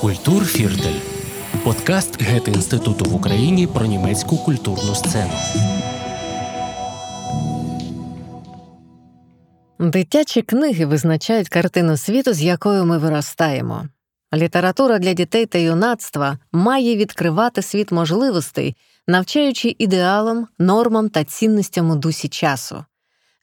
Культурфіртель подкаст Гете інституту в Україні про німецьку культурну сцену. Дитячі книги визначають картину світу, з якою ми виростаємо. Література для дітей та юнацтва має відкривати світ можливостей, навчаючи ідеалам, нормам та цінностям у дусі часу.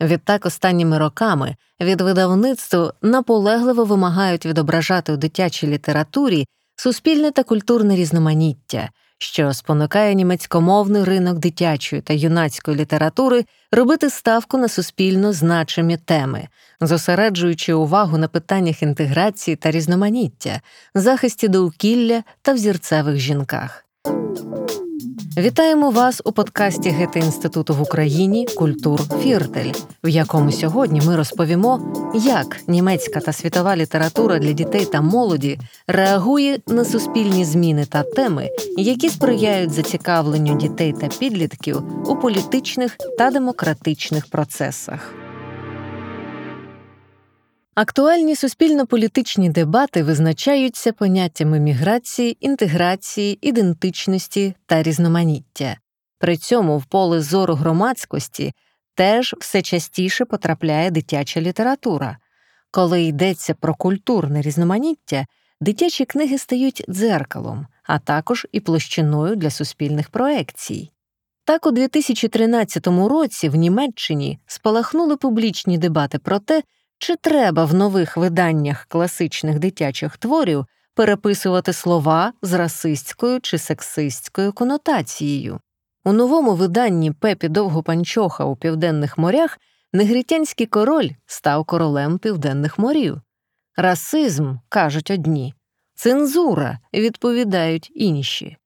Відтак, останніми роками від видавництва наполегливо вимагають відображати у дитячій літературі суспільне та культурне різноманіття, що спонукає німецькомовний ринок дитячої та юнацької літератури робити ставку на суспільно значимі теми, зосереджуючи увагу на питаннях інтеграції та різноманіття, захисті довкілля та взірцевих жінках. Вітаємо вас у подкасті Гети інституту в Україні Культур Фіртель, в якому сьогодні ми розповімо, як німецька та світова література для дітей та молоді реагує на суспільні зміни та теми, які сприяють зацікавленню дітей та підлітків у політичних та демократичних процесах. Актуальні суспільно-політичні дебати визначаються поняттями міграції, інтеграції, ідентичності та різноманіття. При цьому в поле зору громадськості теж все частіше потрапляє дитяча література. Коли йдеться про культурне різноманіття, дитячі книги стають дзеркалом, а також і площиною для суспільних проекцій. Так, у 2013 році в Німеччині спалахнули публічні дебати про те, чи треба в нових виданнях класичних дитячих творів переписувати слова з расистською чи сексистською конотацією? У новому виданні Пепі Довгопанчоха у південних морях негритянський король став королем південних морів. Расизм, кажуть одні, цензура, відповідають інші.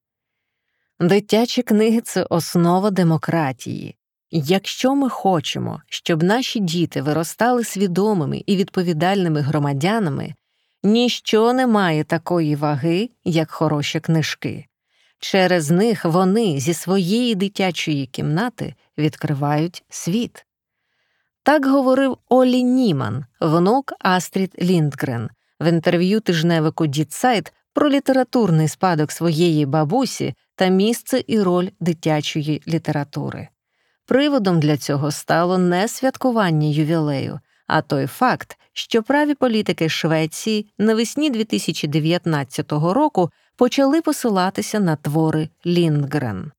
Дитячі книги це основа демократії. Якщо ми хочемо, щоб наші діти виростали свідомими і відповідальними громадянами, ніщо не має такої ваги, як хороші книжки. Через них вони зі своєї дитячої кімнати відкривають світ. Так говорив Олі Німан, внук Астрід Ліндгрен, в інтерв'ю тижневику Дітсайт про літературний спадок своєї бабусі та місце і роль дитячої літератури. Приводом для цього стало не святкування ювілею, а той факт, що праві політики Швеції навесні 2019 року почали посилатися на твори Ліндгрен.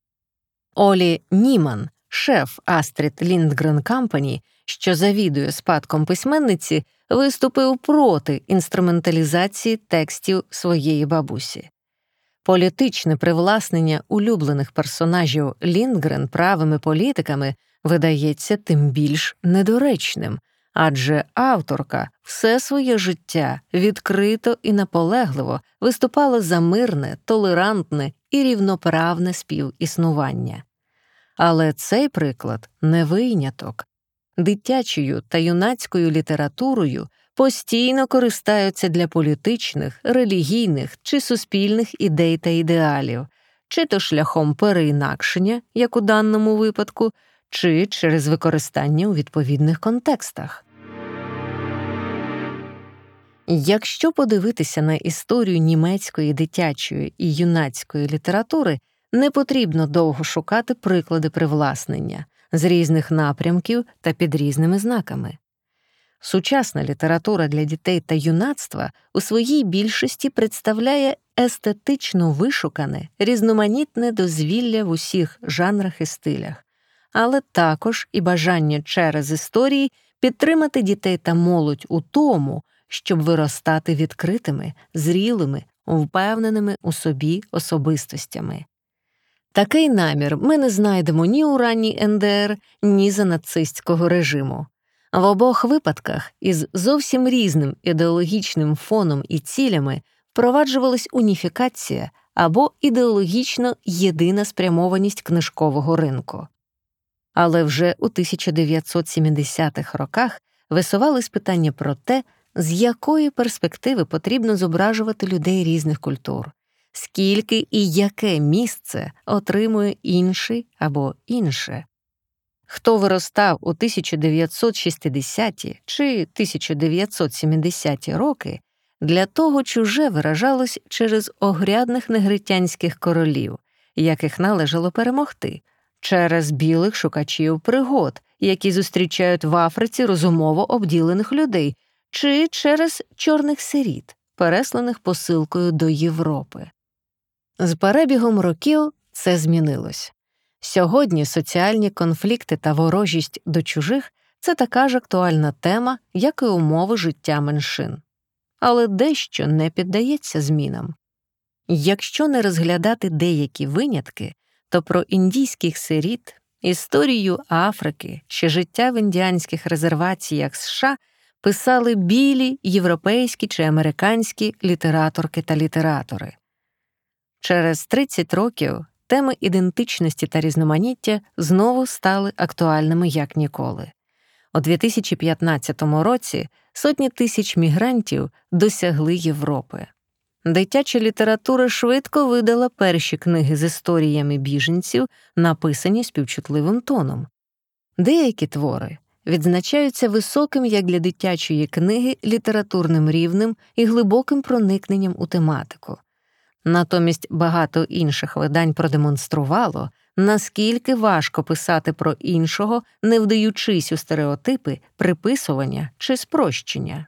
Олі Німан, шеф Астрід Ліндгрен Кампані, що завідує спадком письменниці, виступив проти інструменталізації текстів своєї бабусі. Політичне привласнення улюблених персонажів Лінгрен правими політиками видається тим більш недоречним, адже авторка все своє життя відкрито і наполегливо виступала за мирне, толерантне і рівноправне співіснування. Але цей приклад не виняток. Дитячою та юнацькою літературою постійно користаються для політичних, релігійних чи суспільних ідей та ідеалів, чи то шляхом переінакшення, як у даному випадку, чи через використання у відповідних контекстах. Якщо подивитися на історію німецької дитячої і юнацької літератури, не потрібно довго шукати приклади привласнення з різних напрямків та під різними знаками. Сучасна література для дітей та юнацтва у своїй більшості представляє естетично вишукане, різноманітне дозвілля в усіх жанрах і стилях, але також і бажання через історії підтримати дітей та молодь у тому, щоб виростати відкритими, зрілими, впевненими у собі особистостями. Такий намір ми не знайдемо ні у ранній НДР, ні за нацистського режиму. В обох випадках із зовсім різним ідеологічним фоном і цілями впроваджувалась уніфікація або ідеологічно єдина спрямованість книжкового ринку. Але вже у 1970-х роках висувались питання про те, з якої перспективи потрібно зображувати людей різних культур, скільки і яке місце отримує інший або інше. Хто виростав у 1960-ті чи 1970-ті роки, Для того чуже виражалось через огрядних негритянських королів, яких належало перемогти, через білих шукачів пригод, які зустрічають в Африці розумово обділених людей, чи через чорних сиріт, пересланих посилкою до Європи. З перебігом років це змінилось. Сьогодні соціальні конфлікти та ворожість до чужих це така ж актуальна тема, як і умови життя меншин. Але дещо не піддається змінам. Якщо не розглядати деякі винятки, то про індійських сиріт, історію Африки чи життя в індіанських резерваціях США писали білі європейські чи американські літераторки та літератори. Через 30 років теми ідентичності та різноманіття знову стали актуальними як ніколи. У 2015 році сотні тисяч мігрантів досягли Європи. Дитяча література швидко видала перші книги з історіями біженців, написані співчутливим тоном. Деякі твори відзначаються високим як для дитячої книги літературним рівнем і глибоким проникненням у тематику. Натомість багато інших видань продемонструвало, наскільки важко писати про іншого, не вдаючись у стереотипи, приписування чи спрощення.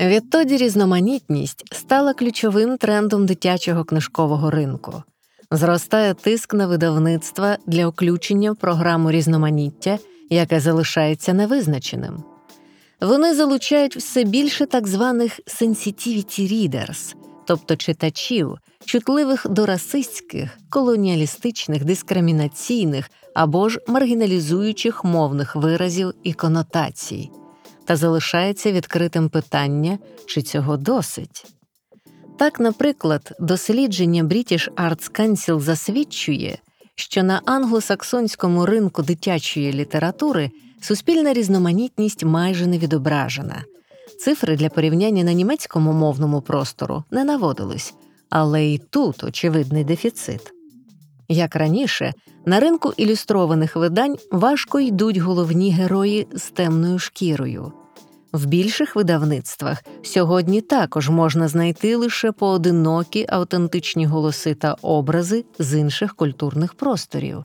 Відтоді різноманітність стала ключовим трендом дитячого книжкового ринку. Зростає тиск на видавництва для включення в програму різноманіття, яке залишається невизначеним. Вони залучають все більше так званих sensitivity readers, тобто читачів, чутливих до расистських, колоніалістичних, дискримінаційних або ж маргіналізуючих мовних виразів і конотацій, та залишається відкритим питання, чи цього досить. Так, наприклад, дослідження British Arts Council засвідчує, що на англосаксонському ринку дитячої літератури суспільна різноманітність майже не відображена. Цифри для порівняння на німецькому мовному простору не наводились, але і тут очевидний дефіцит. Як раніше, на ринку ілюстрованих видань важко йдуть головні герої з темною шкірою. В більших видавництвах сьогодні також можна знайти лише поодинокі автентичні голоси та образи з інших культурних просторів.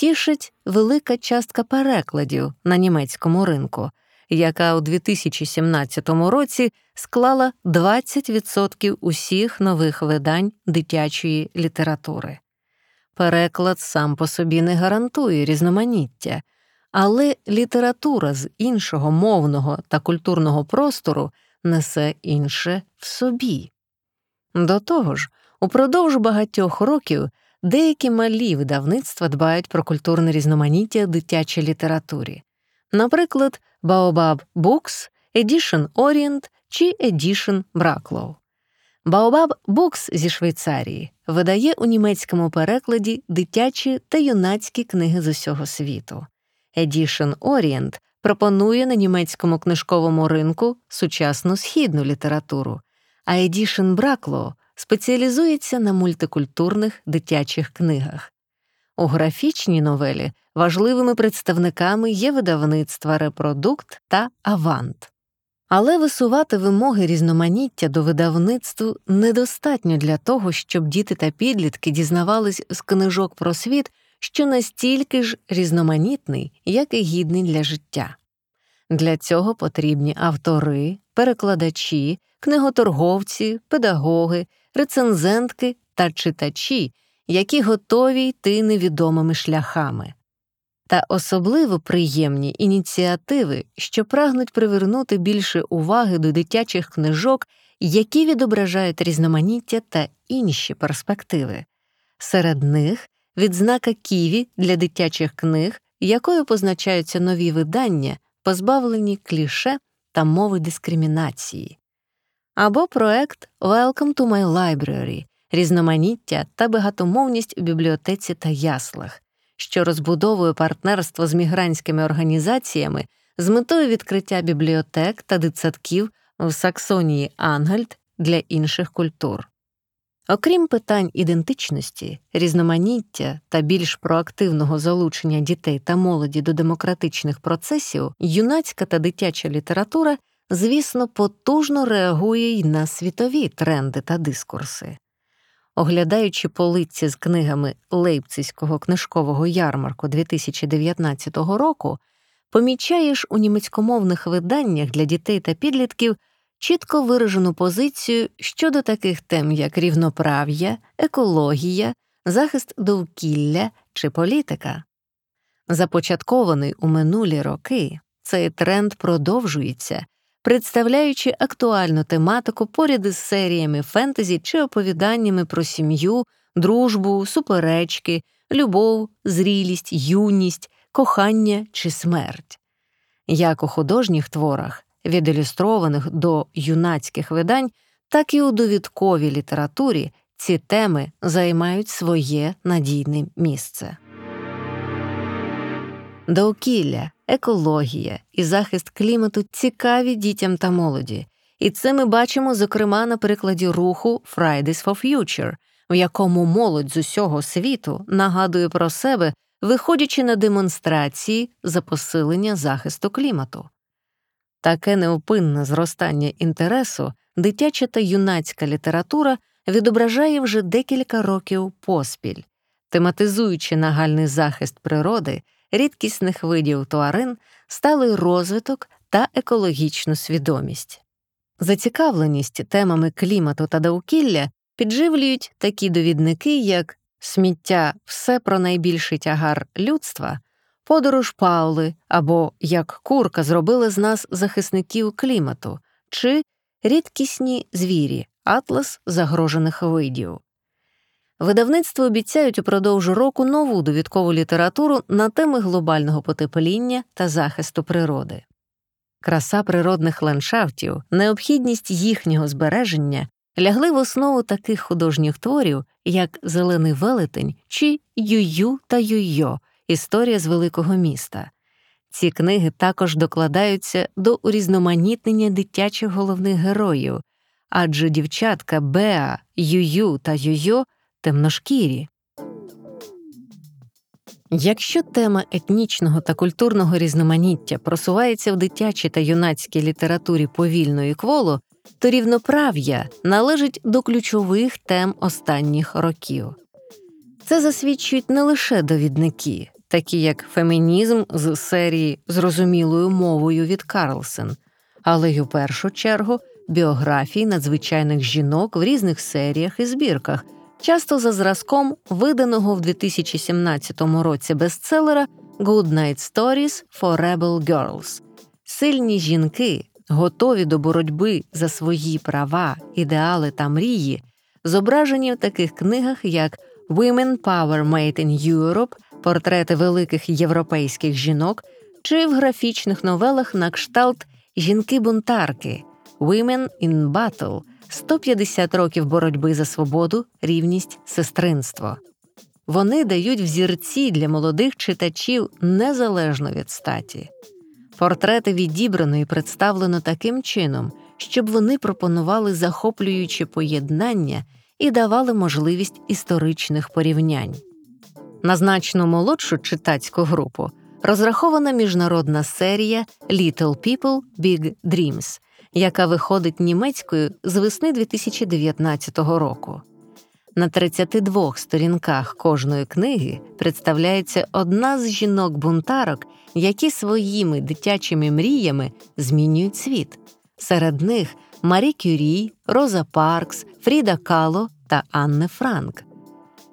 Тішить велика частка перекладів на німецькому ринку, яка у 2017 році склала 20% усіх нових видань дитячої літератури. Переклад сам по собі не гарантує різноманіття, але література з іншого мовного та культурного простору несе інше в собі. До того ж, упродовж багатьох років деякі малі видавництва дбають про культурне різноманіття дитячій літературі, наприклад, Baobab Books, Edition Orient чи Edition Bracklow. Baobab Books зі Швейцарії видає у німецькому перекладі дитячі та юнацькі книги з усього світу. Edition Orient пропонує на німецькому книжковому ринку сучасну східну літературу, а Edition Bracklow спеціалізується на мультикультурних дитячих книгах. У графічній новелі важливими представниками є видавництва Репродукт та Авант. Але висувати вимоги різноманіття до видавництв недостатньо для того, щоб діти та підлітки дізнавались з книжок про світ, що настільки ж різноманітний, як і гідний для життя. Для цього потрібні автори, перекладачі, книготорговці, педагоги, рецензентки та читачі, які готові йти невідомими шляхами. Та особливо приємні ініціативи, що прагнуть привернути більше уваги до дитячих книжок, які відображають різноманіття та інші перспективи. Серед них відзнака Ківі для дитячих книг, якою позначаються нові видання, позбавлені кліше та мови дискримінації, або проект Welcome to my library різноманіття та багатомовність у бібліотеці та яслах, що розбудовує партнерство з мігрантськими організаціями з метою відкриття бібліотек та дитсадків в Саксонії Ангельд для інших культур. Окрім питань ідентичності, різноманіття та більш проактивного залучення дітей та молоді до демократичних процесів, юнацька та дитяча література звісно, потужно реагує й на світові тренди та дискурси. Оглядаючи полиці з книгами Лейпцизького книжкового ярмарку 2019 року, помічаєш у німецькомовних виданнях для дітей та підлітків чітко виражену позицію щодо таких тем, як рівноправ'я, екологія, захист довкілля чи політика. Започаткований у минулі роки, цей тренд продовжується, представляючи актуальну тематику поряд із серіями фентезі чи оповіданнями про сім'ю, дружбу, суперечки, любов, зрілість, юність, кохання чи смерть. Як у художніх творах, від ілюстрованих до юнацьких видань, так і у довідковій літературі ці теми займають своє надійне місце. Довкілля, екологія і захист клімату цікаві дітям та молоді, і це ми бачимо, зокрема, на прикладі руху Fridays for Future, в якому молодь з усього світу нагадує про себе, виходячи на демонстрації за посилення захисту клімату. Таке неупинне зростання інтересу, дитяча та юнацька література відображає вже декілька років поспіль, тематизуючи нагальний захист природи, рідкісних видів тварин, сталий розвиток та екологічну свідомість. Зацікавленість темами клімату та довкілля підживлюють такі довідники, як сміття все про найбільший тягар людства, подорож Паули або як курка зробила з нас захисників клімату, чи рідкісні звірі, атлас загрожених видів. Видавництво обіцяють упродовж року нову довідкову літературу на теми глобального потепління та захисту природи. Краса природних ландшафтів, необхідність їхнього збереження лягли в основу таких художніх творів, як Зелений велетень чи Юю та Юйо Історія з великого міста. Ці книги також докладаються до урізноманітнення дитячих головних героїв, адже дівчатка Беа, Юю та Юйо темношкірі. Якщо тема етнічного та культурного різноманіття просувається в дитячій та юнацькій літературі повільно і кволо, то рівноправ'я належить до ключових тем останніх років. Це засвідчують не лише довідники, такі як фемінізм з серії Зрозумілою мовою від Карлсен, але й у першу чергу біографії надзвичайних жінок в різних серіях і збірках, часто за зразком виданого в 2017 році бестселера «Good Night Stories for Rebel Girls». Сильні жінки, готові до боротьби за свої права, ідеали та мрії, зображені в таких книгах, як «Women Power Made in Europe», портрети великих європейських жінок, чи в графічних новелах на кшталт Жінки-бунтарки Women in Battle 150 років боротьби за свободу, рівність, сестринство. Вони дають взірці для молодих читачів незалежно від статі. Портрети відібрано і представлено таким чином, щоб вони пропонували захоплюючі поєднання і давали можливість історичних порівнянь. На значно молодшу читацьку групу розрахована міжнародна серія Little People Big Dreams, яка виходить німецькою з весни 2019 року. На 32 сторінках кожної книги представляється одна з жінок-бунтарок, які своїми дитячими мріями змінюють світ. Серед них Марі Кюрі, Роза Паркс, Фріда Кало та Анне Франк.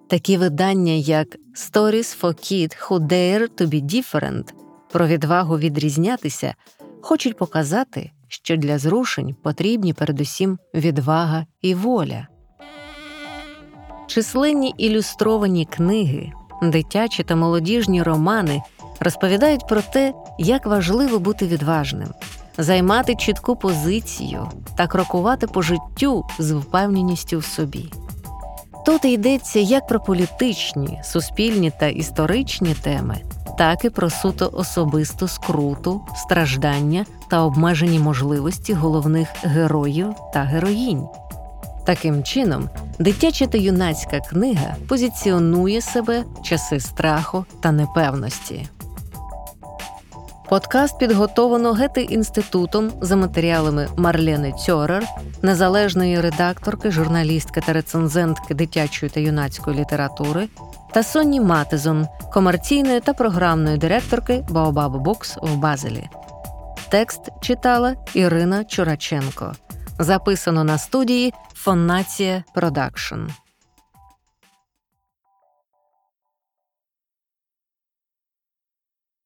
Такі видання, як Stories for Kids Who Dare to be Different про відвагу відрізнятися, хочуть показати, що для зрушень потрібні передусім відвага і воля. Численні ілюстровані книги, дитячі та молодіжні романи розповідають про те, як важливо бути відважним, займати чітку позицію та крокувати по життю з впевненістю в собі. Тут йдеться як про політичні, суспільні та історичні теми, так і про суто особисту скруту, страждання та обмежені можливості головних героїв та героїнь. Таким чином, дитяча та юнацька книга позиціонує себе в часи страху та непевності. Подкаст підготовлено Гети інститутом за матеріалами Марлени Цьорер, незалежної редакторки, журналістки та рецензентки дитячої та юнацької літератури, та Сонні Матезон, комерційної та програмної директорки Baobab Books в Базелі. Текст читала Ірина Чураченко. Записано на студії Фоннація Продакшн.